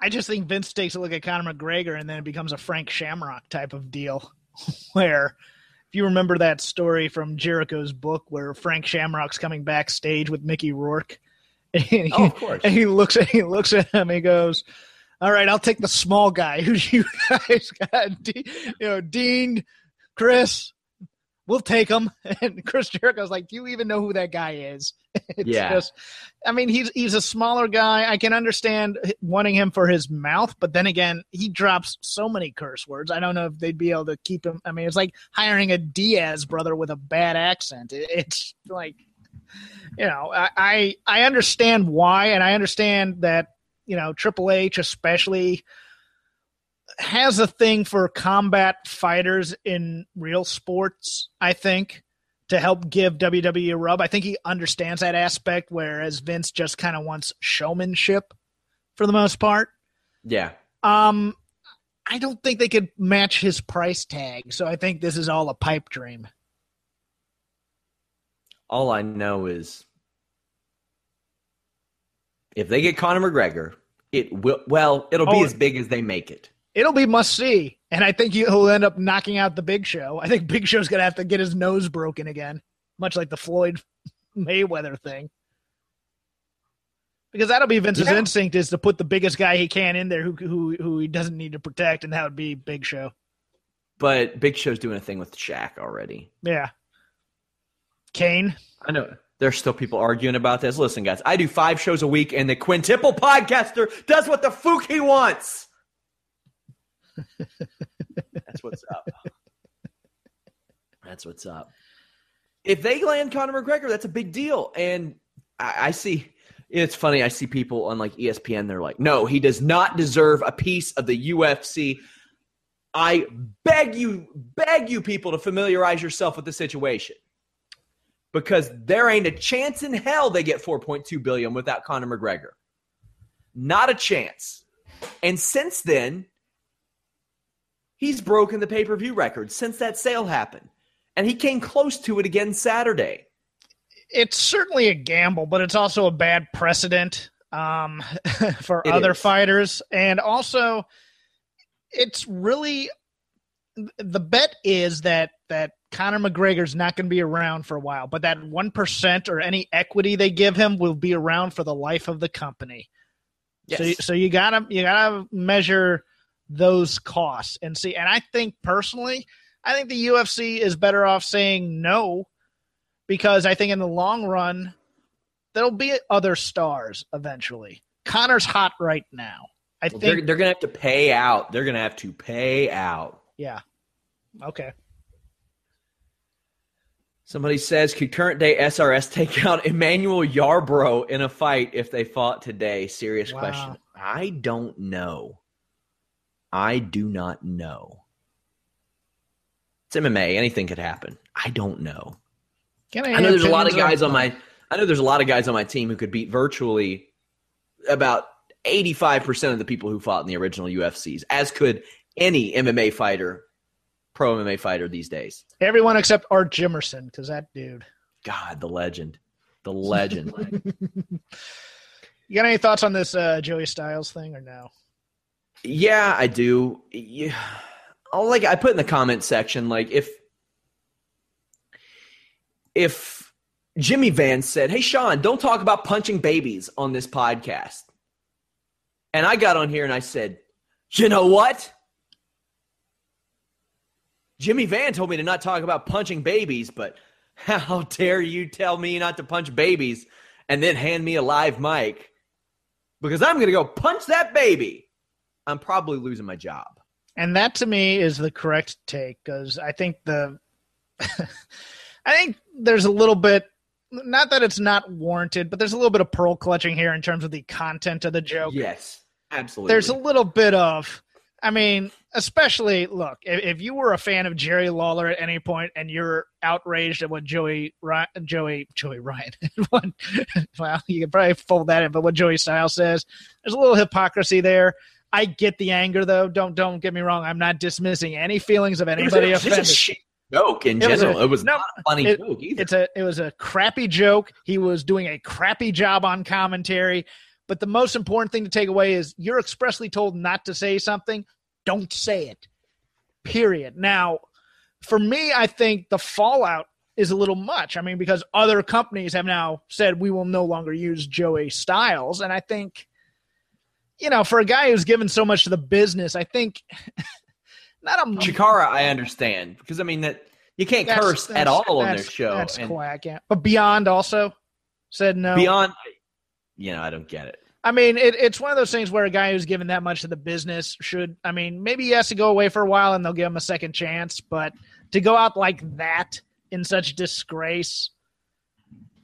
I just think Vince takes a look at Conor McGregor and then it becomes a Frank Shamrock type of deal where if you remember that story from Jericho's book where Frank Shamrock's coming backstage with Mickey Rourke, and he, oh, of course. and he looks at he looks at him, he goes, "All right, I'll take the small guy who you guys got, you know, Dean, Chris, we'll take him. And Chris Jericho's like, do you even know who that guy is? It's yeah. Just, I mean, he's he's a smaller guy. I can understand wanting him for his mouth, but then again, he drops so many curse words. I don't know if they'd be able to keep him. I mean, it's like hiring a Diaz brother with a bad accent. It's like, you know, I I, I understand why, and I understand that you know Triple H especially has a thing for combat fighters in real sports, I think, to help give WWE a rub. I think he understands that aspect, whereas Vince just kind of wants showmanship for the most part. Yeah. Um, I don't think they could match his price tag, so I think this is all a pipe dream. All I know is if they get Conor McGregor, it will well, it'll be oh, as big as they make it it'll be must see. And I think he'll end up knocking out the Big Show. I think Big Show's gonna have to get his nose broken again, much like the Floyd Mayweather thing. Because that'll be Vince's yeah. instinct is to put the biggest guy he can in there who who who he doesn't need to protect, and that would be Big Show. But Big Show's doing a thing with Shaq already. Yeah. Kane. I know there's still people arguing about this. Listen, guys, I do five shows a week, and the quintuple podcaster does what the fuck he wants. That's what's up. That's what's up. If they land Conor McGregor, that's a big deal. And I, I see it's funny. I see people on like ESPN. They're like, "No, he does not deserve a piece of the UFC." I beg you, beg you people to familiarize yourself with the situation. Because there ain't a chance in hell they get 4.2 billion without Conor McGregor. Not a chance. And since then, he's broken the pay-per-view record since that sale happened. And he came close to it again Saturday. It's certainly a gamble, but it's also a bad precedent um, for It other is. fighters. And also, it's really the bet is that that Conor McGregor's not going to be around for a while, but that one percent or any equity they give him will be around for the life of the company. Yes. So, so you gotta you gotta measure those costs and see. And I think personally, I think the UFC is better off saying no because I think in the long run there'll be other stars eventually. Conor's hot right now. I Well, think. they're, they're going to have to pay out. They're going to have to pay out. yeah. Okay. Somebody says, could current day SRS take out Emmanuel Yarbrough in a fight if they fought today? Serious Wow. question. I don't know. I do not know. It's MMA. Anything could happen. I don't know. Can I know there's a lot of guys on my. I know there's a lot of guys on my team who could beat virtually about 85% of the people who fought in the original UFCs, as could any MMA fighter, pro MMA fighter these days. everyone except Art Jimerson because that dude. God, the legend. The legend. You got any thoughts on this uh, Joey Styles thing or no? yeah, I do. Yeah. I'll like I put in the comment section like if if Jimmy Vance said, "Hey Sean, don't talk about punching babies on this podcast." And I got on here and I said, "You know what? Jimmy Van told me to not talk about punching babies, but how dare you tell me not to punch babies and then hand me a live mic because I'm going to go punch that baby." I'm probably losing my job. And that to me is the correct take because I think the I think there's a little bit not that it's not warranted, but there's a little bit of pearl clutching here in terms of the content of the joke. Yes, absolutely. There's a little bit of I mean, especially look, if, if you were a fan of Jerry Lawler at any point and you're outraged at what Joey Ry- Joey Joey Ryan what, well, you could probably fold that in, but what Joey Styles says, there's a little hypocrisy there. I get the anger though. Don't don't get me wrong. I'm not dismissing any feelings of It was anybody a- it's a offended. joke in It was a- it was no, not a funny it- joke either. It's a it was a crappy joke. He was doing a crappy job on commentary. But the most important thing to take away is you're expressly told not to say something. Don't say it. Period. Now, for me, I think the fallout is a little much. I mean, because other companies have now said we will no longer use Joey Styles, and I think, you know, for a guy who's given so much to the business, I think not a Chikara, I understand because I mean that you can't That's- curse at all on their show. That's and quack, yeah. But Beyond also said no. beyond, you know, I don't get it. I mean, it, it's one of those things where a guy who's given that much to the business should. I mean, maybe he has to go away for a while and they'll give him a second chance. But to go out like that in such disgrace,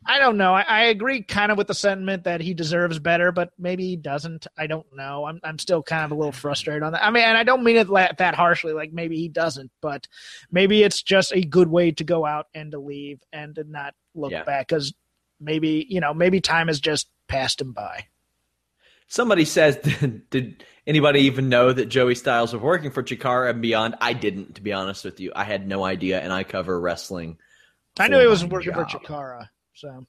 I don't know. I, I agree kind of with the sentiment that he deserves better, but maybe he doesn't. I don't know. I'm I'm still kind of a little frustrated on that. I mean, and I don't mean it la- that harshly. Like maybe he doesn't, but maybe it's just a good way to go out and to leave and to not look Yeah. back because maybe you know maybe time has just passed him by. Somebody says, did, did anybody even know that Joey Styles was working for Chikara and beyond? I didn't, to be honest with you. I had no idea, and I cover wrestling. I knew he was working for. Chikara. So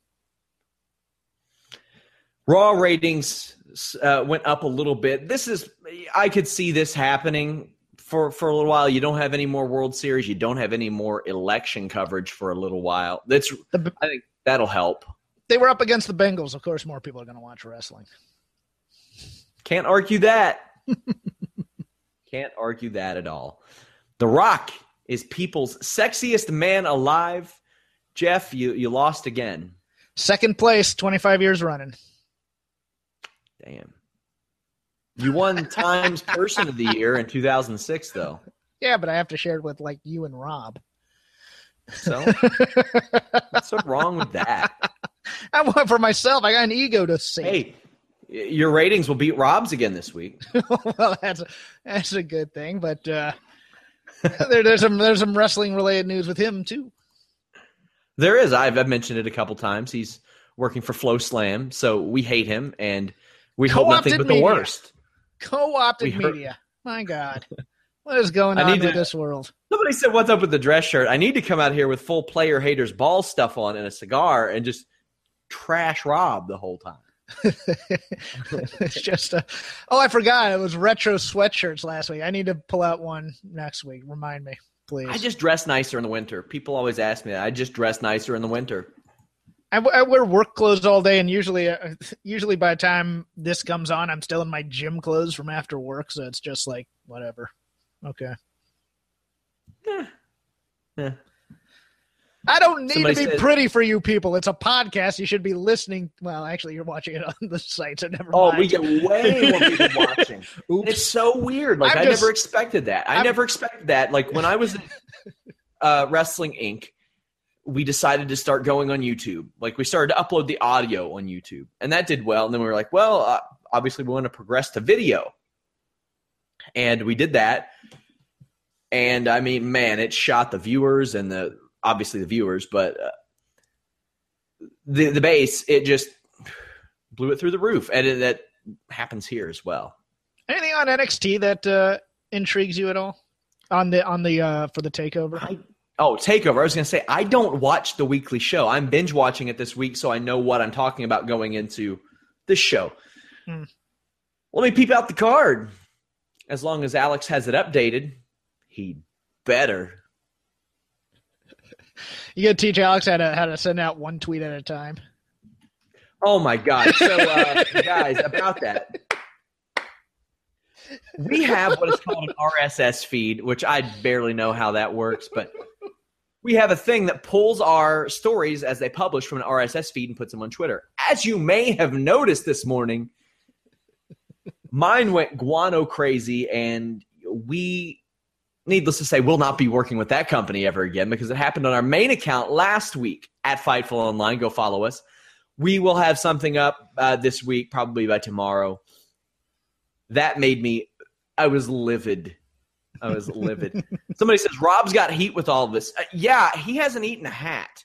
Raw ratings uh, went up a little bit. This is I could see this happening for for a little while. You don't have any more World Series. You don't have any more election coverage for a little while. That's the, I think that'll help. They were up against the Bengals. Of course, more people are going to watch wrestling. Can't argue that. Can't argue that at all. The Rock is people's sexiest man alive. Jeff, you you lost again. Second place, 25 years running. Damn. You won Times Person of the Year in 2006, though. Yeah, but I have to share it with like you and Rob. So what's so wrong with that? I want for myself. I got an ego to see. Hey, your ratings will beat Rob's again this week. well, that's a, that's a good thing. But uh, there, there's some there's some wrestling related news with him too. There is. I've, I've mentioned it a couple times. He's working for FloSlam, so we hate him and we hope nothing but media. the worst. Co-opted heard- media. My God, what is going I on to- this world? Somebody said, "What's up with the dress shirt?" I need to come out here with full player haters ball stuff on and a cigar and just trash Rob the whole time. it's just a. Oh, I forgot. It was retro sweatshirts last week. I need to pull out one next week. Remind me, please. I just dress nicer in the winter. People always ask me that. I just dress nicer in the winter. I, w- I wear work clothes all day, and usually, uh, usually by the time this comes on, I'm still in my gym clothes from after work. So it's just like whatever. Okay. Yeah. I don't need Somebody to be pretty for you people. It's a podcast. You should be listening. Well, actually, you're watching it on the site, so never Oh, mind. we get way more people watching. It's so weird. Like I'm I just- never expected that. I I'm- never expected that. Like when I was in uh, Wrestling Inc., we decided to start going on YouTube. Like we started to upload the audio on YouTube, and that did well. And then we were like, well, uh, obviously we want to progress to video, and we did that. And I mean, man, it shot the viewers and the obviously the viewers, but uh, the the base it just blew it through the roof, and it, that happens here as well. Anything on NXT that uh, intrigues you at all on the on the uh, for the takeover? I, oh, Takeover. I was going to say, I don't watch the weekly show. I'm binge watching it this week, so I know what I'm talking about going into this show. Hmm. Let me peep out the card. As long as Alex has it updated, he better. You got to teach Alex how to how to send out one tweet at a time. Oh my God. So, uh, guys, about that. We have what is called an RSS feed, which I barely know how that works, but we have a thing that pulls our stories as they publish from an RSS feed and puts them on Twitter. As you may have noticed this morning, mine went guano crazy, and we, needless to say, we'll not be working with that company ever again because it happened on our main account last week at Fightful Online. Go follow us. We will have something up uh, this week, probably by tomorrow. That made me, I was livid. I was livid. Somebody says Rob's got heat with all of this. Uh, yeah, he hasn't eaten a hat,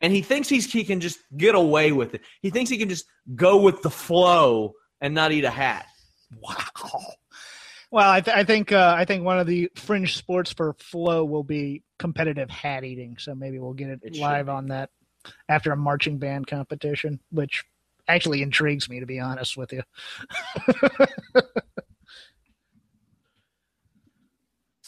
and he thinks he's he can just get away with it. He thinks he can just go with the flow and not eat a hat. Wow. Well, I, th- I think uh, I think one of the fringe sports for Flow will be competitive hat eating. So maybe we'll get it, It live on that after a marching band competition, which actually intrigues me to be honest with you.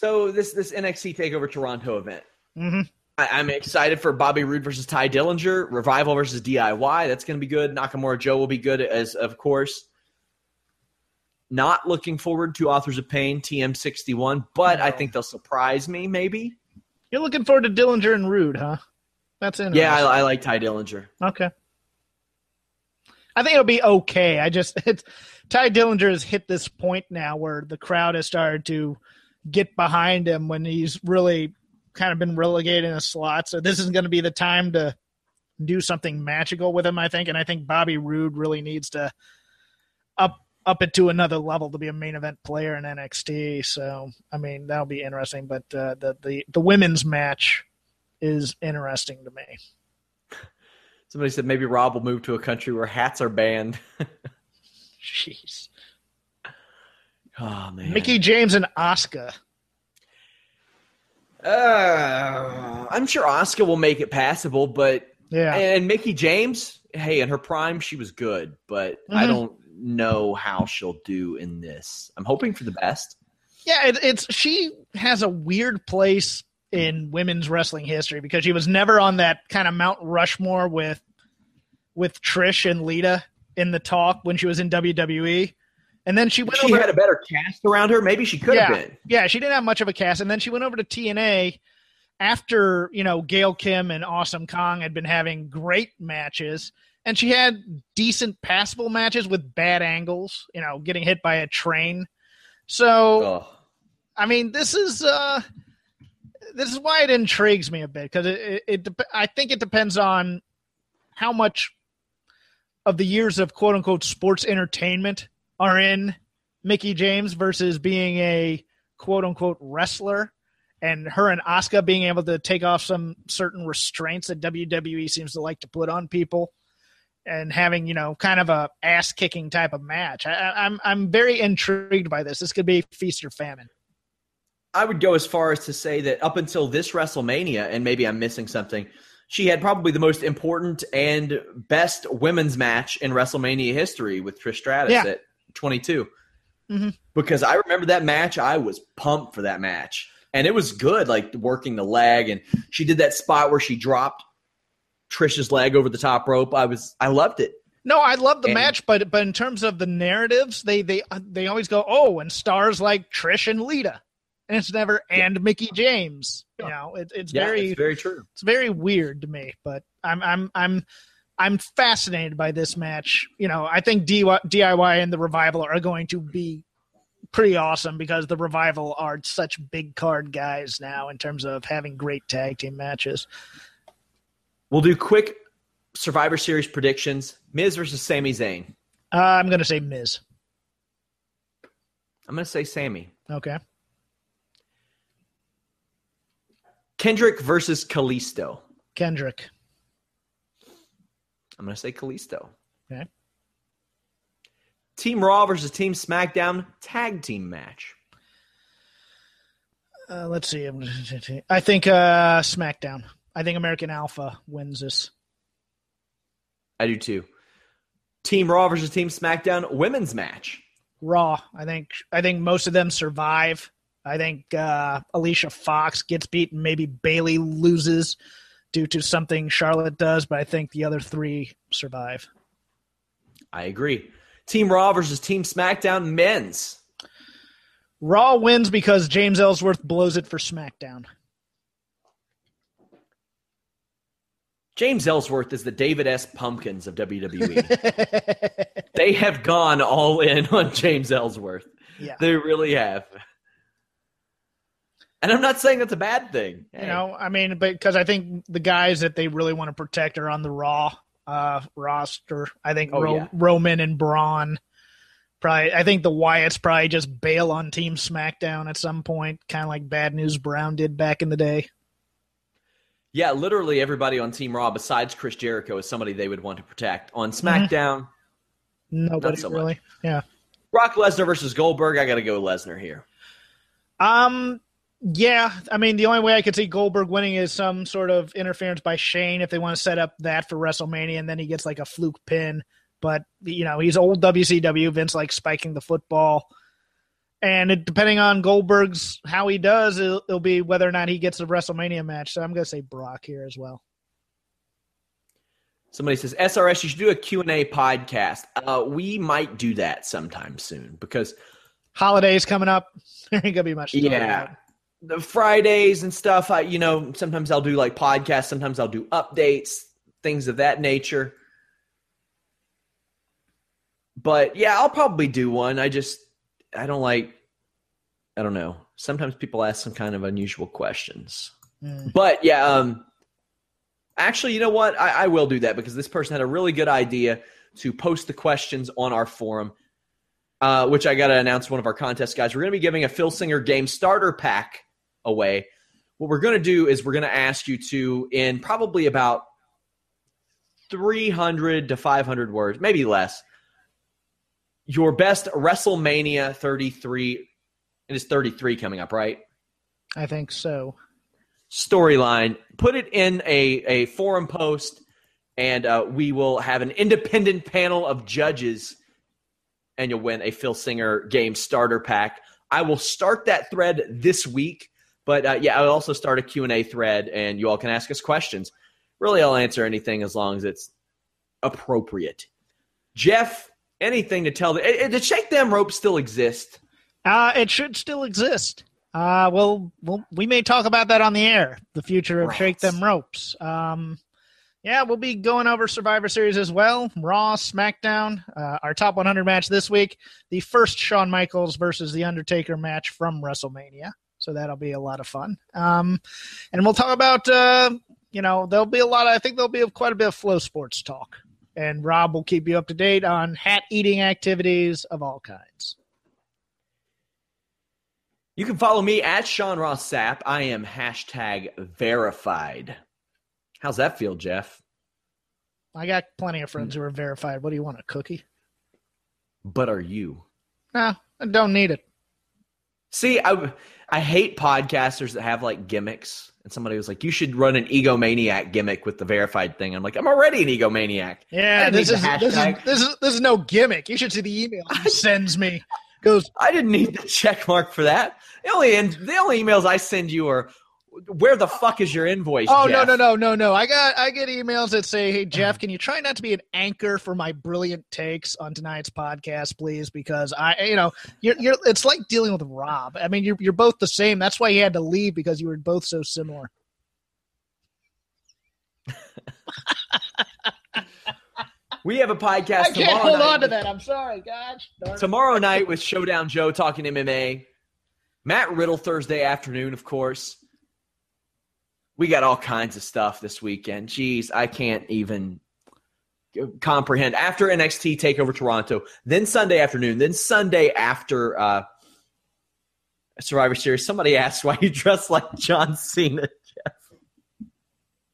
So this this NXT Takeover Toronto event. hmm I, I'm excited for Bobby Roode versus Tye Dillinger, Revival versus DIY. That's going to be good. Nakamura Joe will be good as of course. Not looking forward to Authors of Pain TM61, but I think they'll surprise me. Maybe. You're looking forward to Dillinger and Roode, huh? That's interesting. Yeah, I, I like Tye Dillinger. Okay. I think it'll be okay. I just it's Tye Dillinger has hit this point now where the crowd has started to get behind him when he's really kind of been relegated in a slot. So this is going to be the time to do something magical with him, I think. And I think Bobby Roode really needs to up up it to another level to be a main event player in NXT. So I mean that'll be interesting. But uh, the the the women's match is interesting to me. Somebody said maybe Rob will move to a country where hats are banned. Jeez. oh man, Mickie James and Asuka. Uh, I'm sure Asuka will make it passable, but Yeah. and Mickie James, hey, in her prime, she was good, but I Mhm. don't know how she'll do in this. I'm hoping for the best. Yeah, it, it's she has a weird place in women's wrestling history because she was never on that kind of Mount Rushmore with with Trish and Lita in the talk when she was in WWE. And then she went she over had a better cast around her, maybe she could yeah, have been. Yeah, she didn't have much of a cast, and then she went over to TNA after you know Gail Kim and Awesome Kong had been having great matches, and she had decent passable matches with bad angles, you know, getting hit by a train. So Oh. I mean, this is uh, this is why it intrigues me a bit because it, it, it I think it depends on how much of the years of quote unquote sports entertainment are in Mickie James versus being a quote unquote wrestler and her and Asuka being able to take off some certain restraints that WWE seems to like to put on people and having you know kind of a ass kicking type of match. I, I'm I'm very intrigued by this. This could be feast or famine. I would go as far as to say that up until this WrestleMania, and maybe I'm missing something, she had probably the most important and best women's match in WrestleMania history with Trish Stratus Yeah. at 22. Mhm. Because I remember that match, I was pumped for that match. And it was good, like working the leg. And she did that spot where she dropped Trish's leg over the top rope. I was, I loved it. No, I love the And- match, but but in terms of the narratives, they they uh, they always go, oh, and stars like Trish and Lita, and it's never and Mickie James. You know, it, it's Yeah, very it's very true. it's very weird to me, but I'm I'm I'm I'm fascinated by this match. You know, I think DIY and the revival are going to be pretty awesome because the revival are such big card guys now in terms of having great tag team matches. We'll do quick Survivor Series predictions Miz versus Sami Zayn. Uh, I'm going to say Miz. I'm going to say Sami. Okay. Kendrick versus Kalisto. Kendrick. I'm going to say Kalisto. Okay. Team Raw versus Team SmackDown tag team match. Uh, let's see. I think uh, SmackDown. I think American Alpha wins this. I do too. Team Raw versus Team SmackDown women's match. Raw. I think I think most of them survive. I think uh, Alicia Fox gets beaten. Maybe Bayley loses due to something Charlotte does, but I think the other three survive. I agree. Team Raw versus Team SmackDown men's. Raw wins because James Ellsworth blows it for SmackDown. James Ellsworth is the David S. Pumpkins of WWE. they have gone all in on James Ellsworth. yeah. They really have. And I'm not saying that's a bad thing. You know, I mean, because I think the guys that they really want to protect are on the Raw uh, roster. I think Oh, Ro- yeah. Roman and Braun. Probably, I think the Wyatts probably just bail on Team SmackDown at some point, kind of like Bad News Brown did back in the day. Yeah, literally everybody on Team Raw besides Chris Jericho is somebody they would want to protect. On Mm-hmm. SmackDown, Nobody so much. really. Yeah. Brock Lesnar versus Goldberg. I got to go Lesnar here. Um. Yeah. I mean, the only way I could see Goldberg winning is some sort of interference by Shane if they want to set up that for WrestleMania, and then he gets like a fluke pin. But you know, he's old WCW. Vince likes spiking the football, and it, depending on Goldberg's how he does, it'll, it'll be whether or not he gets a WrestleMania match. So I'm gonna say Brock here as well. Somebody says, SRS, you should do a Q&A podcast. Uh, we might do that sometime soon because, Holidays coming up. there ain't gonna be much. To yeah, the Fridays and stuff, I, you know, sometimes I'll do like podcasts, sometimes I'll do updates, things of that nature. But yeah, I'll probably do one. I just, I don't like, I don't know. Sometimes people ask some kind of unusual questions. Mm. But yeah, um, actually, you know what? I, I will do that because this person had a really good idea to post the questions on our forum, uh, which I got to announce one of our contest guys. We're going to be giving a Phil Singer game starter pack away. What we're going to do is we're going to ask you to, in probably about 300 to 500 words, maybe less, your best WrestleMania 33. It is 33 coming up, right? I think so. storyline, put it in a, a forum post, and uh, we will have an independent panel of judges, and you'll win a Phil Singer game starter pack. I will start that thread this week, but uh, yeah, I'll also start a Q&A thread, and you all can ask us questions. Really, I'll answer anything as long as it's appropriate. Jeff, anything to tell the, eh, eh, the shake them ropes still exist? Uh, it should still exist. Uh, well, well, we may talk about that on the air. The future of Shake Them Ropes. Um, yeah, we'll be going over Survivor Series as well. Raw, SmackDown. Uh, our top 100 match this week. The first Shawn Michaels versus The Undertaker match from WrestleMania. So that'll be a lot of fun. Um, and we'll talk about, uh, you know, there'll be a lot. Of, I think there'll be quite a bit of flow sports talk. And Rob will keep you up to date on hat eating activities of all kinds. You can follow me at Sean Ross Sapp. I am hashtag verified. How's that feel, Jeff? I got plenty of friends who are verified. What do you want, a cookie? But are you? No, I don't need it. See, I I hate podcasters that have like gimmicks. And somebody was like, "You should run an egomaniac gimmick with the verified thing." I'm like, "I'm already an egomaniac." Yeah, this is, this is this is this is no gimmick. You should see the email he sends me. Goes, I didn't need the check mark for that. The only the only emails I send you are where the fuck is your invoice? Oh Jeff? no no no no no! I got I get emails that say, "Hey Jeff, can you try not to be an anchor for my brilliant takes on tonight's podcast, please?" Because I, you know, you're you're it's like dealing with Rob. I mean, you're you're both the same. That's why he had to leave because you were both so similar. we have a podcast. I can't hold on to with, that. I'm sorry, gosh. Tomorrow night with Showdown Joe talking MMA. Matt Riddle Thursday afternoon, of course we got all kinds of stuff this weekend. Jeez, I can't even comprehend. After NXT Takeover Toronto, then Sunday afternoon, then Sunday after uh, Survivor Series. Somebody asked why you dress like John Cena.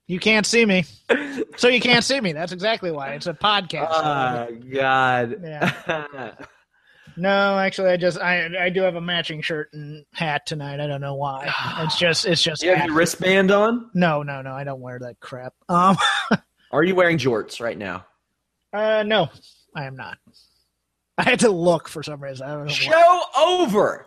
You can't see me, so you can't see me. That's exactly why. It's a podcast. Oh God. Yeah. No, actually, I just I I do have a matching shirt and hat tonight. I don't know why. It's just it's just. You have your wristband on? No, no, no. I don't wear that crap. Um. Are you wearing jorts right now? Uh, no, I am not. I had to look for some reason. I don't know. Show why. over.